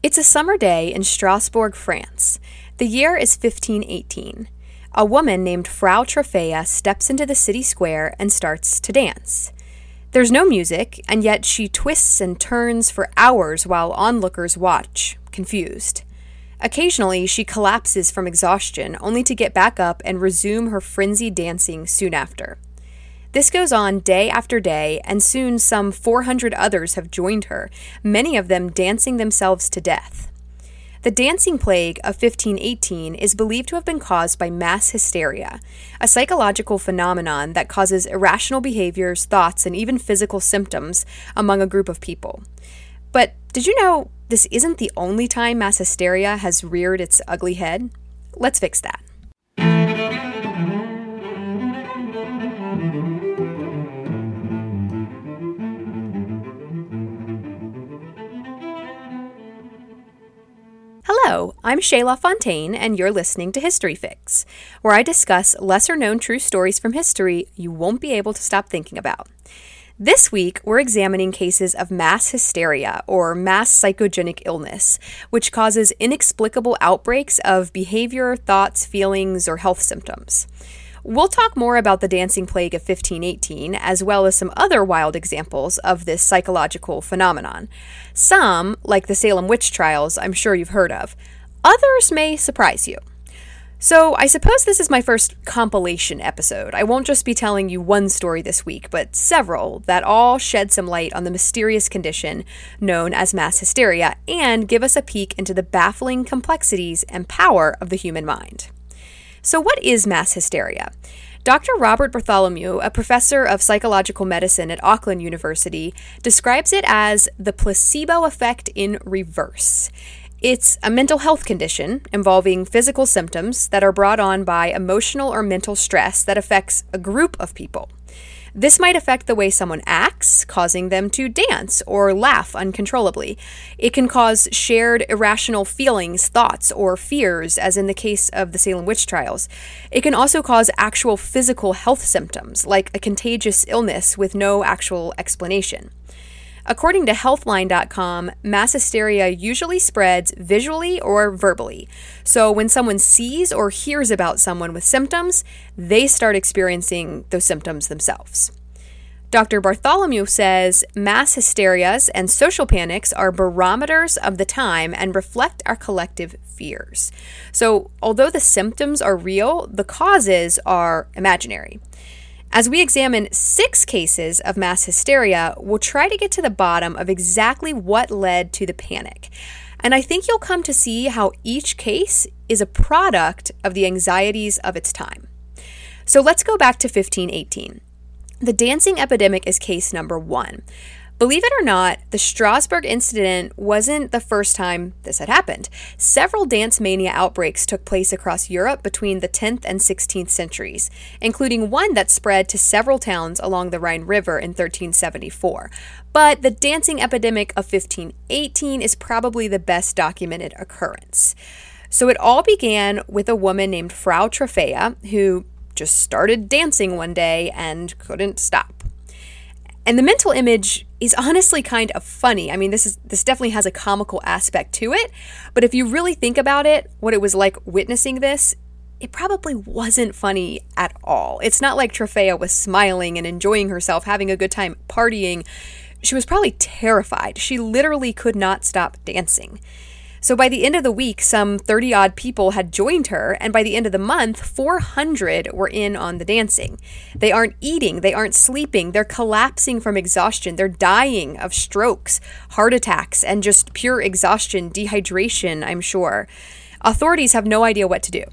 It's a summer day in Strasbourg, France. The year is 1518. A woman named Frau Troffea steps into the city square and starts to dance. There's no music, and yet she twists and turns for hours while onlookers watch, confused. Occasionally, she collapses from exhaustion, only to get back up and resume her frenzied dancing soon after. This goes on day after day, and soon some 400 others have joined her, many of them dancing themselves to death. The dancing plague of 1518 is believed to have been caused by mass hysteria, a psychological phenomenon that causes irrational behaviors, thoughts, and even physical symptoms among a group of people. But did you know this isn't the only time mass hysteria has reared its ugly head? Let's fix that. I'm Shayla Fontaine, and you're listening to History Fix, where I discuss lesser known true stories from history you won't be able to stop thinking about. This week, we're examining cases of mass hysteria or mass psychogenic illness, which causes inexplicable outbreaks of behavior, thoughts, feelings, or health symptoms. We'll talk more about the dancing plague of 1518, as well as some other wild examples of this psychological phenomenon. Some, like the Salem witch trials, I'm sure you've heard of. Others may surprise you. So, I suppose this is my first compilation episode. I won't just be telling you one story this week, but several that all shed some light on the mysterious condition known as mass hysteria and give us a peek into the baffling complexities and power of the human mind. So, what is mass hysteria? Dr. Robert Bartholomew, a professor of psychological medicine at Auckland University, describes it as the placebo effect in reverse. It's a mental health condition involving physical symptoms that are brought on by emotional or mental stress that affects a group of people. This might affect the way someone acts, causing them to dance or laugh uncontrollably. It can cause shared irrational feelings, thoughts, or fears, as in the case of the Salem witch trials. It can also cause actual physical health symptoms, like a contagious illness with no actual explanation. According to Healthline.com, mass hysteria usually spreads visually or verbally. So when someone sees or hears about someone with symptoms, they start experiencing those symptoms themselves. Dr. Bartholomew says mass hysterias and social panics are barometers of the time and reflect our collective fears. So, although the symptoms are real, the causes are imaginary. As we examine six cases of mass hysteria, we'll try to get to the bottom of exactly what led to the panic. And I think you'll come to see how each case is a product of the anxieties of its time. So let's go back to 1518. The dancing epidemic is case number one. Believe it or not, the Strasbourg incident wasn't the first time this had happened. Several dance mania outbreaks took place across Europe between the 10th and 16th centuries, including one that spread to several towns along the Rhine River in 1374. But the dancing epidemic of 1518 is probably the best documented occurrence. So it all began with a woman named Frau Troffea who just started dancing one day and couldn't stop. And the mental image is honestly kind of funny. I mean, this is this definitely has a comical aspect to it, but if you really think about it, what it was like witnessing this, it probably wasn't funny at all. It's not like Troffea was smiling and enjoying herself, having a good time partying. She was probably terrified. She literally could not stop dancing. So by the end of the week, some 30 odd people had joined her, and by the end of the month, 400 were in on the dancing. They aren't eating, they aren't sleeping, they're collapsing from exhaustion, they're dying of strokes, heart attacks, and just pure exhaustion, dehydration, I'm sure. Authorities have no idea what to do.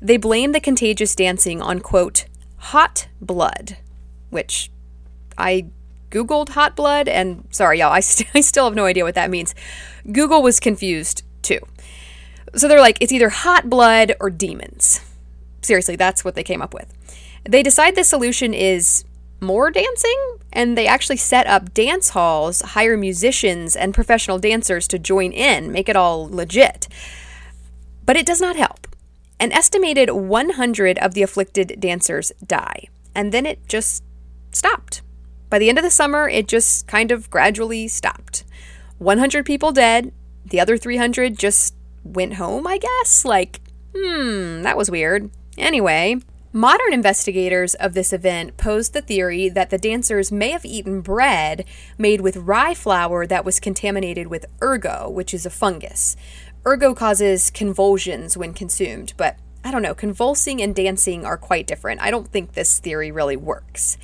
They blame the contagious dancing on, quote, hot blood, which I Googled hot blood, and sorry, y'all, I, st- I still have no idea what that means. Google was confused too. So they're like, it's either hot blood or demons. Seriously, that's what they came up with. They decide the solution is more dancing, and they actually set up dance halls, hire musicians and professional dancers to join in, make it all legit. But it does not help. An estimated 100 of the afflicted dancers die, and then it just stopped. By the end of the summer, it just kind of gradually stopped. 100 people dead, The other 300 just went home, I guess? Like, hmm, that was weird. Anyway, modern investigators of this event posed the theory that the dancers may have eaten bread made with rye flour that was contaminated with ergot, which is a fungus. Ergot causes convulsions when consumed, but I don't know, convulsing and dancing are quite different. I don't think this theory really works.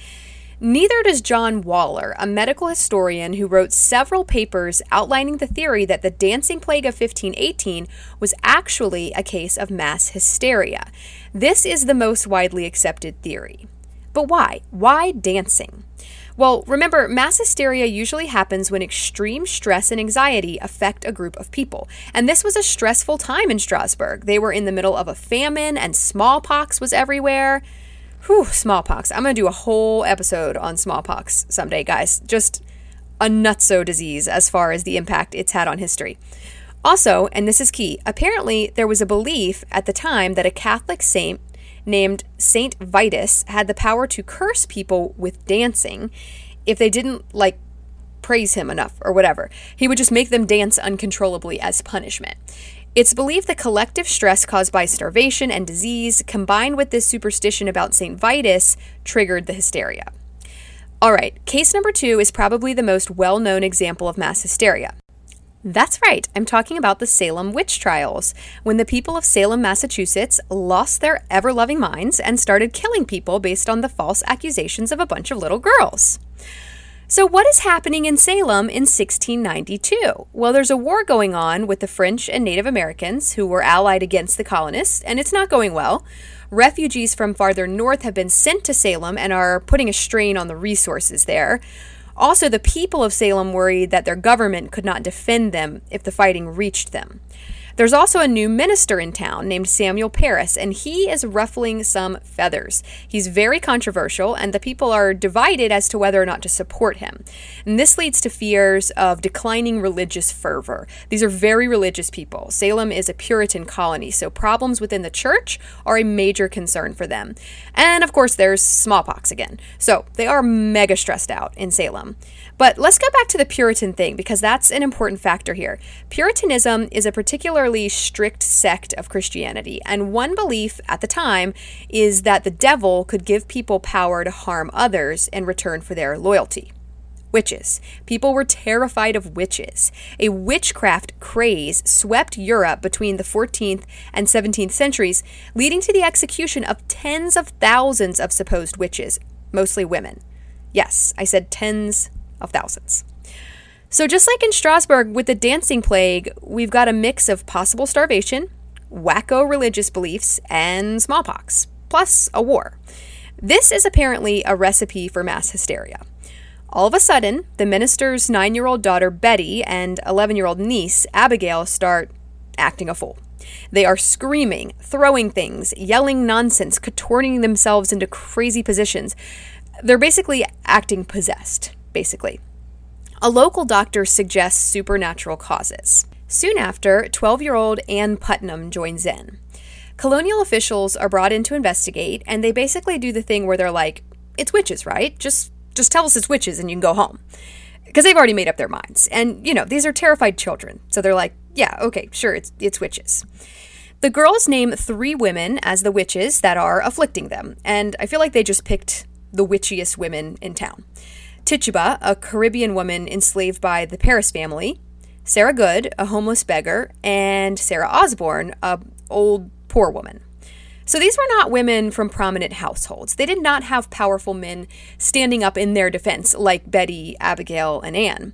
Neither does John Waller, a medical historian who wrote several papers outlining the theory that the dancing plague of 1518 was actually a case of mass hysteria. This is the most widely accepted theory. But why? Why dancing? Well, remember, mass hysteria usually happens when extreme stress and anxiety affect a group of people. And this was a stressful time in Strasbourg. They were in the middle of a famine, and smallpox was everywhere. Whew, smallpox. I'm going to do a whole episode on smallpox someday, guys. Just a nutso disease as far as the impact it's had on history. Also, and this is key, apparently there was a belief at the time that a Catholic saint named Saint Vitus had the power to curse people with dancing if they didn't like praise him enough or whatever. He would just make them dance uncontrollably as punishment. It's believed the collective stress caused by starvation and disease, combined with this superstition about St. Vitus, triggered the hysteria. All right, case number two is probably the most well known example of mass hysteria. That's right, I'm talking about the Salem witch trials, when the people of Salem, Massachusetts lost their ever loving minds and started killing people based on the false accusations of a bunch of little girls. So, what is happening in Salem in 1692? Well, there's a war going on with the French and Native Americans who were allied against the colonists, and it's not going well. Refugees from farther north have been sent to Salem and are putting a strain on the resources there. Also, the people of Salem worried that their government could not defend them if the fighting reached them. There's also a new minister in town named Samuel Parris, and he is ruffling some feathers. He's very controversial, and the people are divided as to whether or not to support him. And this leads to fears of declining religious fervor. These are very religious people. Salem is a Puritan colony, so problems within the church are a major concern for them. And of course, there's smallpox again. So they are mega stressed out in Salem. But let's go back to the Puritan thing because that's an important factor here. Puritanism is a particularly strict sect of Christianity, and one belief at the time is that the devil could give people power to harm others in return for their loyalty. Witches. People were terrified of witches. A witchcraft craze swept Europe between the 14th and 17th centuries, leading to the execution of tens of thousands of supposed witches, mostly women. Yes, I said tens of thousands. So, just like in Strasbourg with the dancing plague, we've got a mix of possible starvation, wacko religious beliefs, and smallpox, plus a war. This is apparently a recipe for mass hysteria. All of a sudden, the minister's nine year old daughter Betty and 11 year old niece Abigail start acting a fool. They are screaming, throwing things, yelling nonsense, contorting themselves into crazy positions. They're basically acting possessed basically. A local doctor suggests supernatural causes. Soon after, 12 year old Ann Putnam joins in. Colonial officials are brought in to investigate, and they basically do the thing where they're like, it's witches, right? Just, just tell us it's witches and you can go home. Because they've already made up their minds. And, you know, these are terrified children. So they're like, yeah, okay, sure, it's, it's witches. The girls name three women as the witches that are afflicting them, and I feel like they just picked the witchiest women in town. Tituba, a Caribbean woman enslaved by the Parris family, Sarah Good, a homeless beggar, and Sarah Osborne, a old poor woman. So these were not women from prominent households. They did not have powerful men standing up in their defense like Betty, Abigail, and Ann.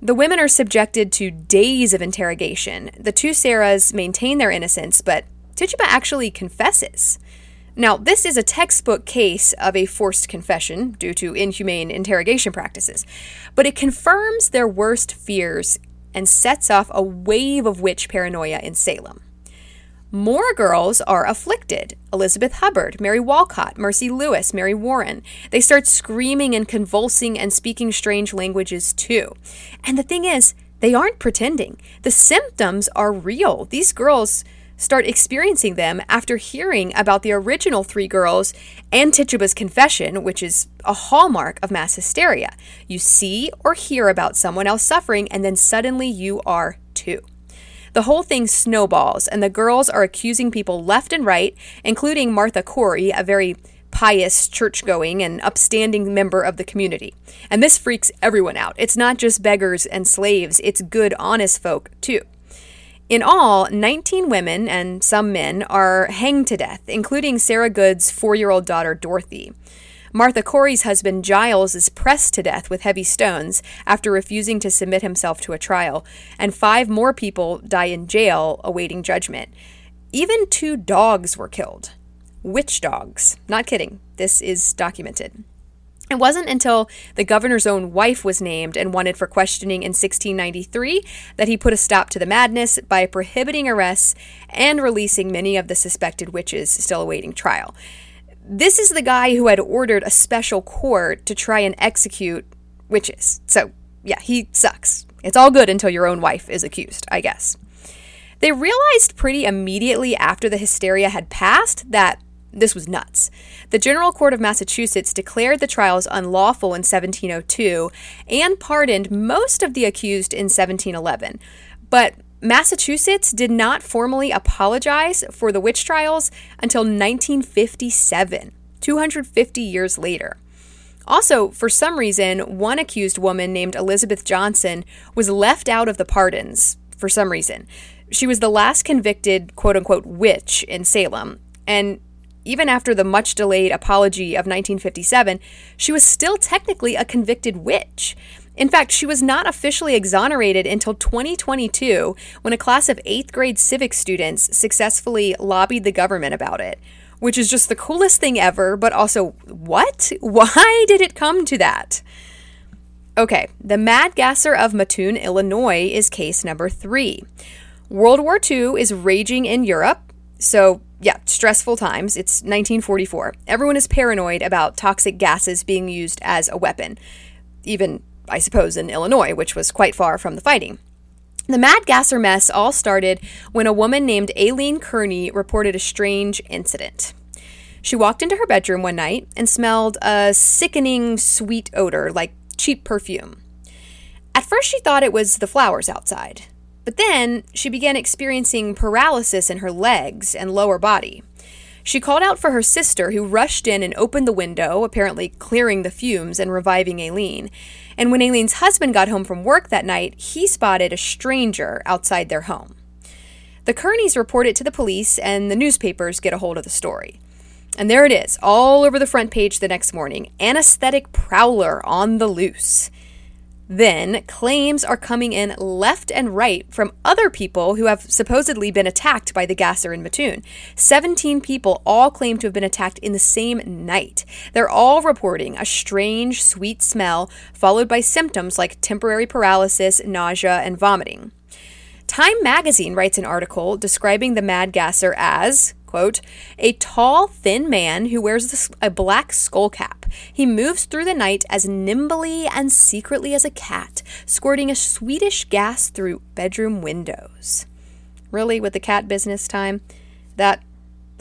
The women are subjected to days of interrogation. The two Sarahs maintain their innocence, but Tituba actually confesses. Now, this is a textbook case of a forced confession due to inhumane interrogation practices, but it confirms their worst fears and sets off a wave of witch paranoia in Salem. More girls are afflicted. Elizabeth Hubbard, Mary Walcott, Mercy Lewis, Mary Warren. They start screaming and convulsing and speaking strange languages too. And the thing is, they aren't pretending. The symptoms are real. These girls start experiencing them after hearing about the original three girls and Tituba's confession, which is a hallmark of mass hysteria. You see or hear about someone else suffering, and then suddenly you are too. The whole thing snowballs, and the girls are accusing people left and right, including Martha Corey, a very pious, church going, and upstanding member of the community. And this freaks everyone out. It's not just beggars and slaves, it's good, honest folk, too. In all, 19 women and some men are hanged to death, including Sarah Good's four year old daughter, Dorothy. Martha Corey's husband Giles is pressed to death with heavy stones after refusing to submit himself to a trial, and five more people die in jail awaiting judgment. Even two dogs were killed. Witch dogs. Not kidding. This is documented. It wasn't until the governor's own wife was named and wanted for questioning in 1693 that he put a stop to the madness by prohibiting arrests and releasing many of the suspected witches still awaiting trial. This is the guy who had ordered a special court to try and execute witches. So, yeah, he sucks. It's all good until your own wife is accused, I guess. They realized pretty immediately after the hysteria had passed that this was nuts. The General Court of Massachusetts declared the trials unlawful in 1702 and pardoned most of the accused in 1711. But Massachusetts did not formally apologize for the witch trials until 1957, 250 years later. Also, for some reason, one accused woman named Elizabeth Johnson was left out of the pardons for some reason. She was the last convicted quote unquote witch in Salem, and even after the much delayed apology of 1957, she was still technically a convicted witch. In fact, she was not officially exonerated until 2022 when a class of eighth grade civics students successfully lobbied the government about it, which is just the coolest thing ever, but also, what? Why did it come to that? Okay, the Mad Gasser of Mattoon, Illinois is case number three. World War II is raging in Europe, so yeah, stressful times. It's 1944. Everyone is paranoid about toxic gases being used as a weapon. Even I suppose, in Illinois, which was quite far from the fighting. The Mad Gasser mess all started when a woman named Aileen Kearney reported a strange incident. She walked into her bedroom one night and smelled a sickening sweet odor like cheap perfume. At first, she thought it was the flowers outside, but then she began experiencing paralysis in her legs and lower body. She called out for her sister, who rushed in and opened the window, apparently clearing the fumes and reviving Aileen. And when Aileen's husband got home from work that night, he spotted a stranger outside their home. The Kearneys report it to the police, and the newspapers get a hold of the story. And there it is, all over the front page the next morning anesthetic prowler on the loose. Then claims are coming in left and right from other people who have supposedly been attacked by the gasser in Mattoon. 17 people all claim to have been attacked in the same night. They're all reporting a strange, sweet smell, followed by symptoms like temporary paralysis, nausea, and vomiting. Time magazine writes an article describing the mad gasser as, quote, a tall, thin man who wears a black skull cap. He moves through the night as nimbly and secretly as a cat, squirting a sweetish gas through bedroom windows. Really, with the cat business time? That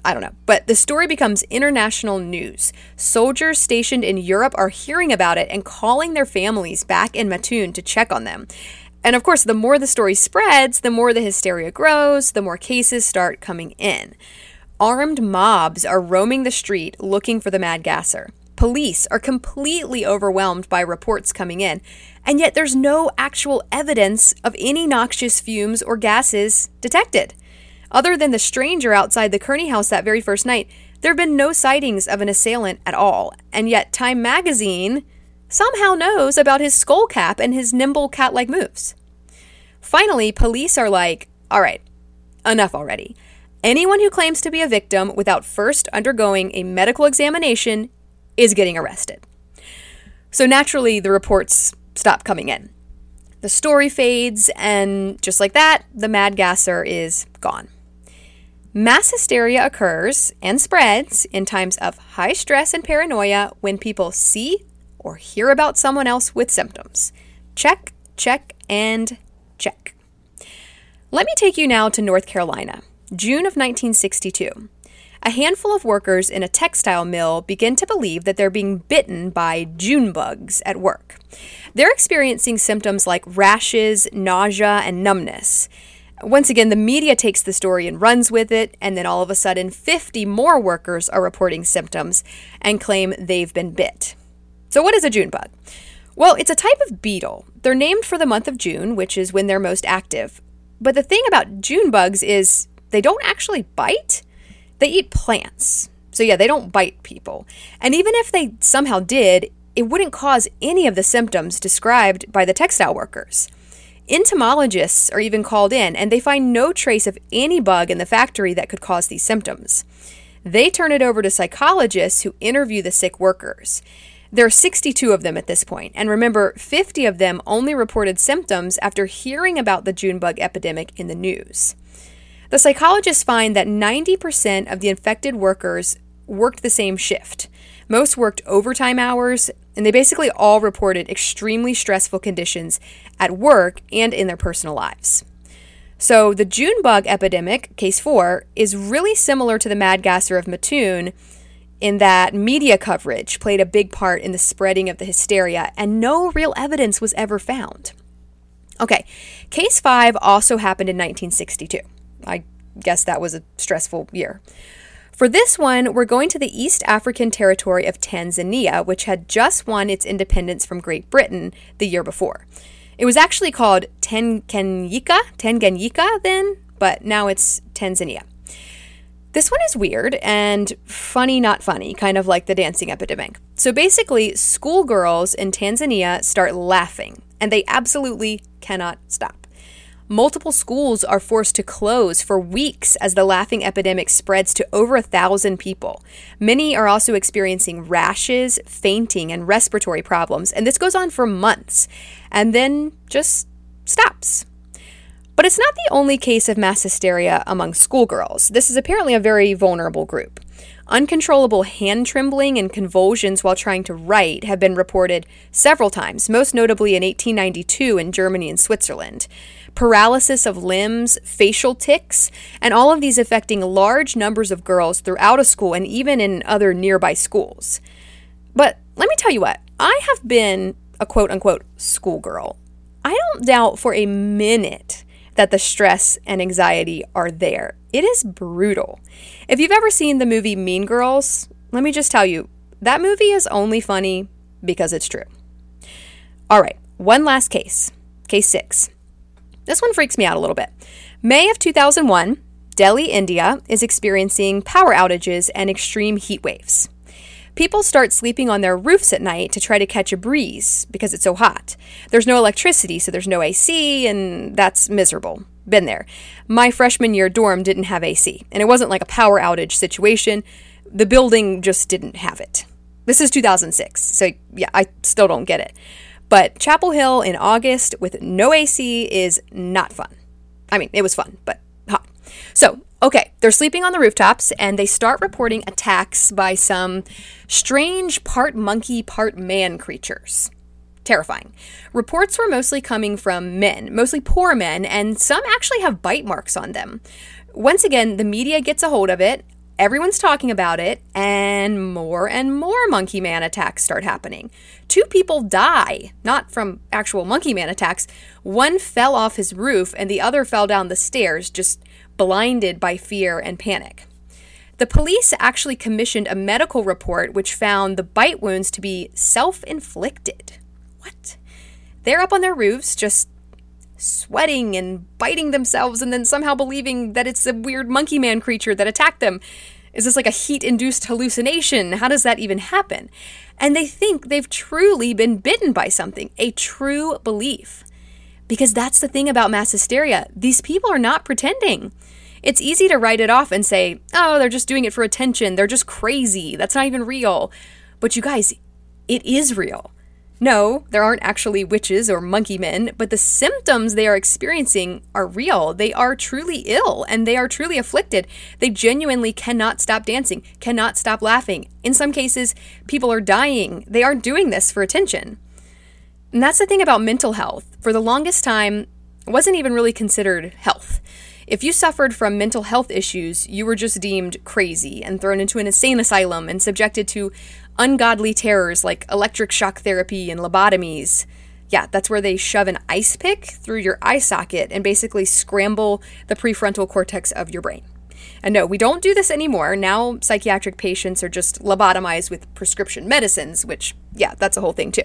I don't know. But the story becomes international news. Soldiers stationed in Europe are hearing about it and calling their families back in Mattoon to check on them. And of course, the more the story spreads, the more the hysteria grows, the more cases start coming in. Armed mobs are roaming the street looking for the mad gasser. Police are completely overwhelmed by reports coming in, and yet there's no actual evidence of any noxious fumes or gases detected. Other than the stranger outside the Kearney house that very first night, there have been no sightings of an assailant at all, and yet Time magazine somehow knows about his skull cap and his nimble cat like moves. Finally, police are like, all right, enough already. Anyone who claims to be a victim without first undergoing a medical examination is getting arrested. So naturally, the reports stop coming in. The story fades, and just like that, the mad gasser is gone. Mass hysteria occurs and spreads in times of high stress and paranoia when people see or hear about someone else with symptoms. Check, check, and check. Let me take you now to North Carolina, June of 1962. A handful of workers in a textile mill begin to believe that they're being bitten by June bugs at work. They're experiencing symptoms like rashes, nausea, and numbness. Once again, the media takes the story and runs with it, and then all of a sudden, 50 more workers are reporting symptoms and claim they've been bit. So, what is a June bug? Well, it's a type of beetle. They're named for the month of June, which is when they're most active. But the thing about June bugs is they don't actually bite, they eat plants. So, yeah, they don't bite people. And even if they somehow did, it wouldn't cause any of the symptoms described by the textile workers. Entomologists are even called in, and they find no trace of any bug in the factory that could cause these symptoms. They turn it over to psychologists who interview the sick workers. There are 62 of them at this point, and remember, 50 of them only reported symptoms after hearing about the June bug epidemic in the news. The psychologists find that 90% of the infected workers worked the same shift. Most worked overtime hours, and they basically all reported extremely stressful conditions at work and in their personal lives. So, the June bug epidemic, case 4, is really similar to the Mad Gasser of Mattoon in that media coverage played a big part in the spreading of the hysteria, and no real evidence was ever found. Okay, case 5 also happened in 1962. I guess that was a stressful year. For this one, we're going to the East African territory of Tanzania, which had just won its independence from Great Britain the year before. It was actually called Tanganyika, Tanganyika then, but now it's Tanzania. This one is weird and funny, not funny, kind of like the dancing epidemic. So basically, schoolgirls in Tanzania start laughing, and they absolutely cannot stop. Multiple schools are forced to close for weeks as the laughing epidemic spreads to over a thousand people. Many are also experiencing rashes, fainting, and respiratory problems, and this goes on for months and then just stops. But it's not the only case of mass hysteria among schoolgirls. This is apparently a very vulnerable group. Uncontrollable hand trembling and convulsions while trying to write have been reported several times, most notably in 1892 in Germany and Switzerland. Paralysis of limbs, facial tics, and all of these affecting large numbers of girls throughout a school and even in other nearby schools. But let me tell you what, I have been a quote unquote schoolgirl. I don't doubt for a minute that the stress and anxiety are there. It is brutal. If you've ever seen the movie Mean Girls, let me just tell you, that movie is only funny because it's true. All right, one last case. Case 6. This one freaks me out a little bit. May of 2001, Delhi, India is experiencing power outages and extreme heat waves. People start sleeping on their roofs at night to try to catch a breeze because it's so hot. There's no electricity, so there's no AC, and that's miserable. Been there. My freshman year dorm didn't have AC, and it wasn't like a power outage situation. The building just didn't have it. This is 2006, so yeah, I still don't get it. But Chapel Hill in August with no AC is not fun. I mean, it was fun, but. So, Okay, they're sleeping on the rooftops and they start reporting attacks by some strange part monkey, part man creatures. Terrifying. Reports were mostly coming from men, mostly poor men, and some actually have bite marks on them. Once again, the media gets a hold of it, everyone's talking about it, and more and more monkey man attacks start happening. Two people die, not from actual monkey man attacks. One fell off his roof and the other fell down the stairs, just blinded by fear and panic. The police actually commissioned a medical report which found the bite wounds to be self inflicted. What? They're up on their roofs just sweating and biting themselves and then somehow believing that it's a weird monkey man creature that attacked them. Is this like a heat induced hallucination? How does that even happen? And they think they've truly been bitten by something, a true belief. Because that's the thing about mass hysteria. These people are not pretending. It's easy to write it off and say, oh, they're just doing it for attention. They're just crazy. That's not even real. But you guys, it is real. No, there aren't actually witches or monkey men, but the symptoms they are experiencing are real. They are truly ill and they are truly afflicted. They genuinely cannot stop dancing, cannot stop laughing. In some cases, people are dying. They aren't doing this for attention. And that's the thing about mental health. For the longest time, it wasn't even really considered health. If you suffered from mental health issues, you were just deemed crazy and thrown into an insane asylum and subjected to ungodly terrors like electric shock therapy and lobotomies. Yeah, that's where they shove an ice pick through your eye socket and basically scramble the prefrontal cortex of your brain. And no, we don't do this anymore. Now, psychiatric patients are just lobotomized with prescription medicines, which, yeah, that's a whole thing too.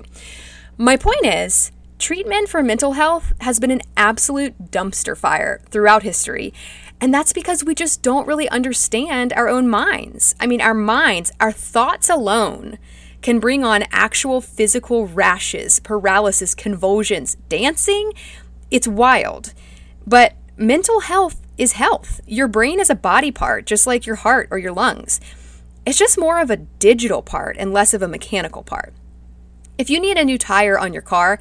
My point is, treatment for mental health has been an absolute dumpster fire throughout history. And that's because we just don't really understand our own minds. I mean, our minds, our thoughts alone can bring on actual physical rashes, paralysis, convulsions, dancing. It's wild. But mental health is health. Your brain is a body part, just like your heart or your lungs. It's just more of a digital part and less of a mechanical part. If you need a new tire on your car,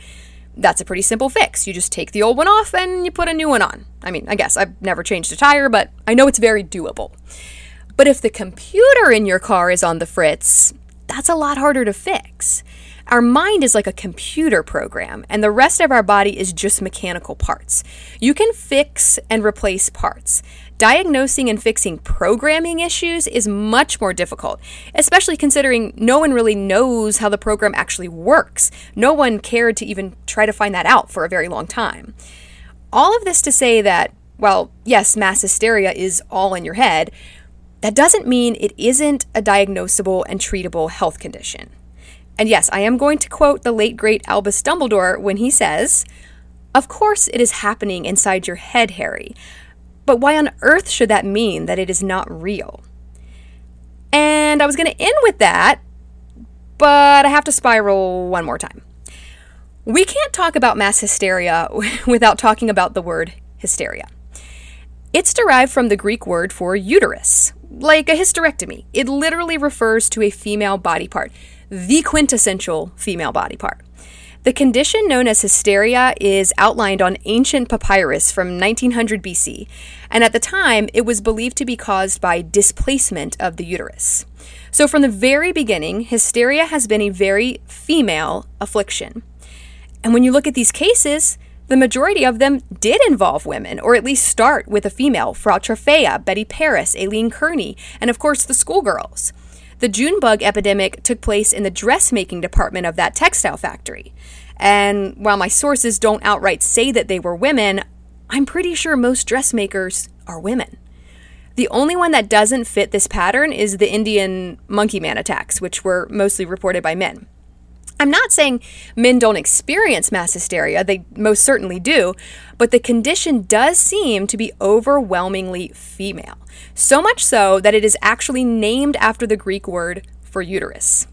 that's a pretty simple fix. You just take the old one off and you put a new one on. I mean, I guess I've never changed a tire, but I know it's very doable. But if the computer in your car is on the fritz, that's a lot harder to fix. Our mind is like a computer program, and the rest of our body is just mechanical parts. You can fix and replace parts. Diagnosing and fixing programming issues is much more difficult, especially considering no one really knows how the program actually works. No one cared to even try to find that out for a very long time. All of this to say that, well, yes, mass hysteria is all in your head, that doesn't mean it isn't a diagnosable and treatable health condition. And yes, I am going to quote the late great Albus Dumbledore when he says, Of course it is happening inside your head, Harry, but why on earth should that mean that it is not real? And I was going to end with that, but I have to spiral one more time. We can't talk about mass hysteria without talking about the word hysteria. It's derived from the Greek word for uterus, like a hysterectomy. It literally refers to a female body part the quintessential female body part. The condition known as hysteria is outlined on ancient papyrus from 1900 BC, and at the time it was believed to be caused by displacement of the uterus. So, from the very beginning, hysteria has been a very female affliction. And when you look at these cases, the majority of them did involve women, or at least start with a female Frau Troffea, Betty Parris, Aileen Kearney, and of course the schoolgirls. The June bug epidemic took place in the dressmaking department of that textile factory. And while my sources don't outright say that they were women, I'm pretty sure most dressmakers are women. The only one that doesn't fit this pattern is the Indian monkey man attacks, which were mostly reported by men. I'm not saying men don't experience mass hysteria, they most certainly do, but the condition does seem to be overwhelmingly female. So much so that it is actually named after the Greek word for uterus.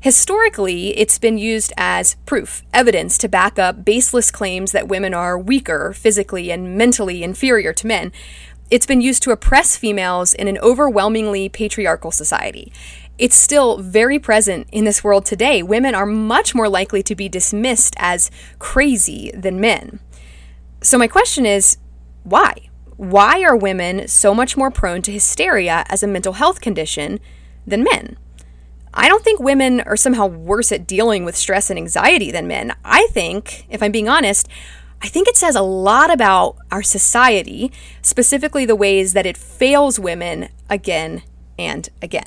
Historically, it's been used as proof, evidence to back up baseless claims that women are weaker physically and mentally inferior to men. It's been used to oppress females in an overwhelmingly patriarchal society it's still very present in this world today. Women are much more likely to be dismissed as crazy than men. So, my question is why? Why are women so much more prone to hysteria as a mental health condition than men? I don't think women are somehow worse at dealing with stress and anxiety than men. I think, if I'm being honest, I think it says a lot about our society, specifically the ways that it fails women again and again.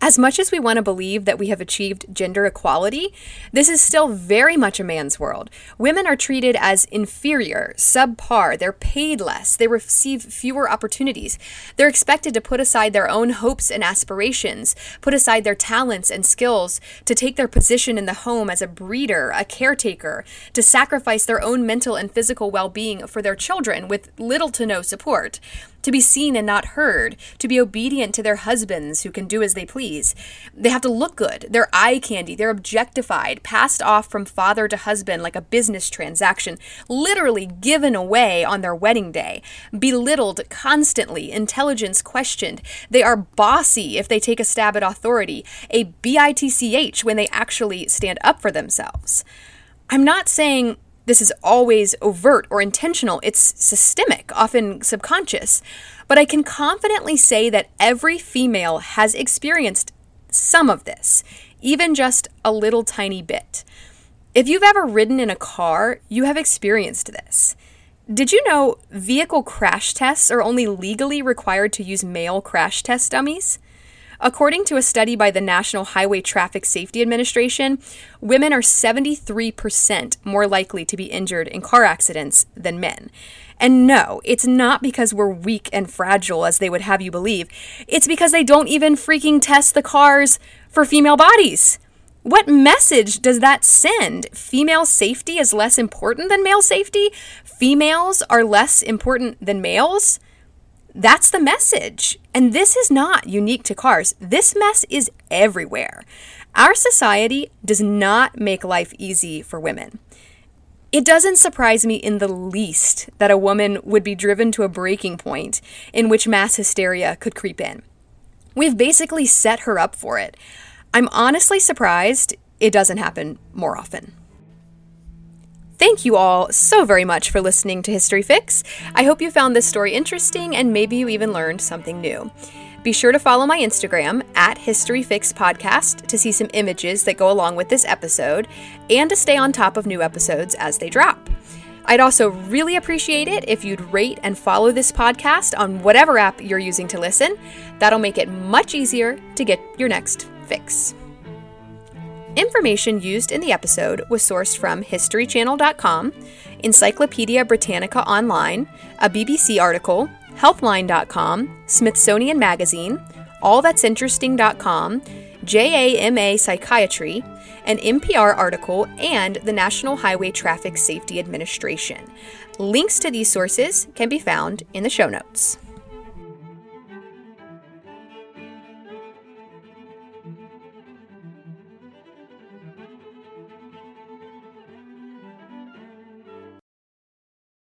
As much as we want to believe that we have achieved gender equality, this is still very much a man's world. Women are treated as inferior, subpar, they're paid less, they receive fewer opportunities. They're expected to put aside their own hopes and aspirations, put aside their talents and skills to take their position in the home as a breeder, a caretaker, to sacrifice their own mental and physical well being for their children with little to no support to be seen and not heard, to be obedient to their husbands who can do as they please. They have to look good. They're eye candy. They're objectified, passed off from father to husband like a business transaction, literally given away on their wedding day, belittled constantly, intelligence questioned. They are bossy if they take a stab at authority, a bitch when they actually stand up for themselves. I'm not saying this is always overt or intentional, it's systemic, often subconscious. But I can confidently say that every female has experienced some of this, even just a little tiny bit. If you've ever ridden in a car, you have experienced this. Did you know vehicle crash tests are only legally required to use male crash test dummies? According to a study by the National Highway Traffic Safety Administration, women are 73% more likely to be injured in car accidents than men. And no, it's not because we're weak and fragile as they would have you believe. It's because they don't even freaking test the cars for female bodies. What message does that send? Female safety is less important than male safety? Females are less important than males? That's the message. And this is not unique to cars. This mess is everywhere. Our society does not make life easy for women. It doesn't surprise me in the least that a woman would be driven to a breaking point in which mass hysteria could creep in. We've basically set her up for it. I'm honestly surprised it doesn't happen more often. Thank you all so very much for listening to History Fix. I hope you found this story interesting and maybe you even learned something new. Be sure to follow my Instagram at History Fix Podcast to see some images that go along with this episode and to stay on top of new episodes as they drop. I'd also really appreciate it if you'd rate and follow this podcast on whatever app you're using to listen. That'll make it much easier to get your next fix. Information used in the episode was sourced from HistoryChannel.com, Encyclopedia Britannica Online, a BBC article, Healthline.com, Smithsonian Magazine, AllThat'sInteresting.com, JAMA Psychiatry, an NPR article, and the National Highway Traffic Safety Administration. Links to these sources can be found in the show notes.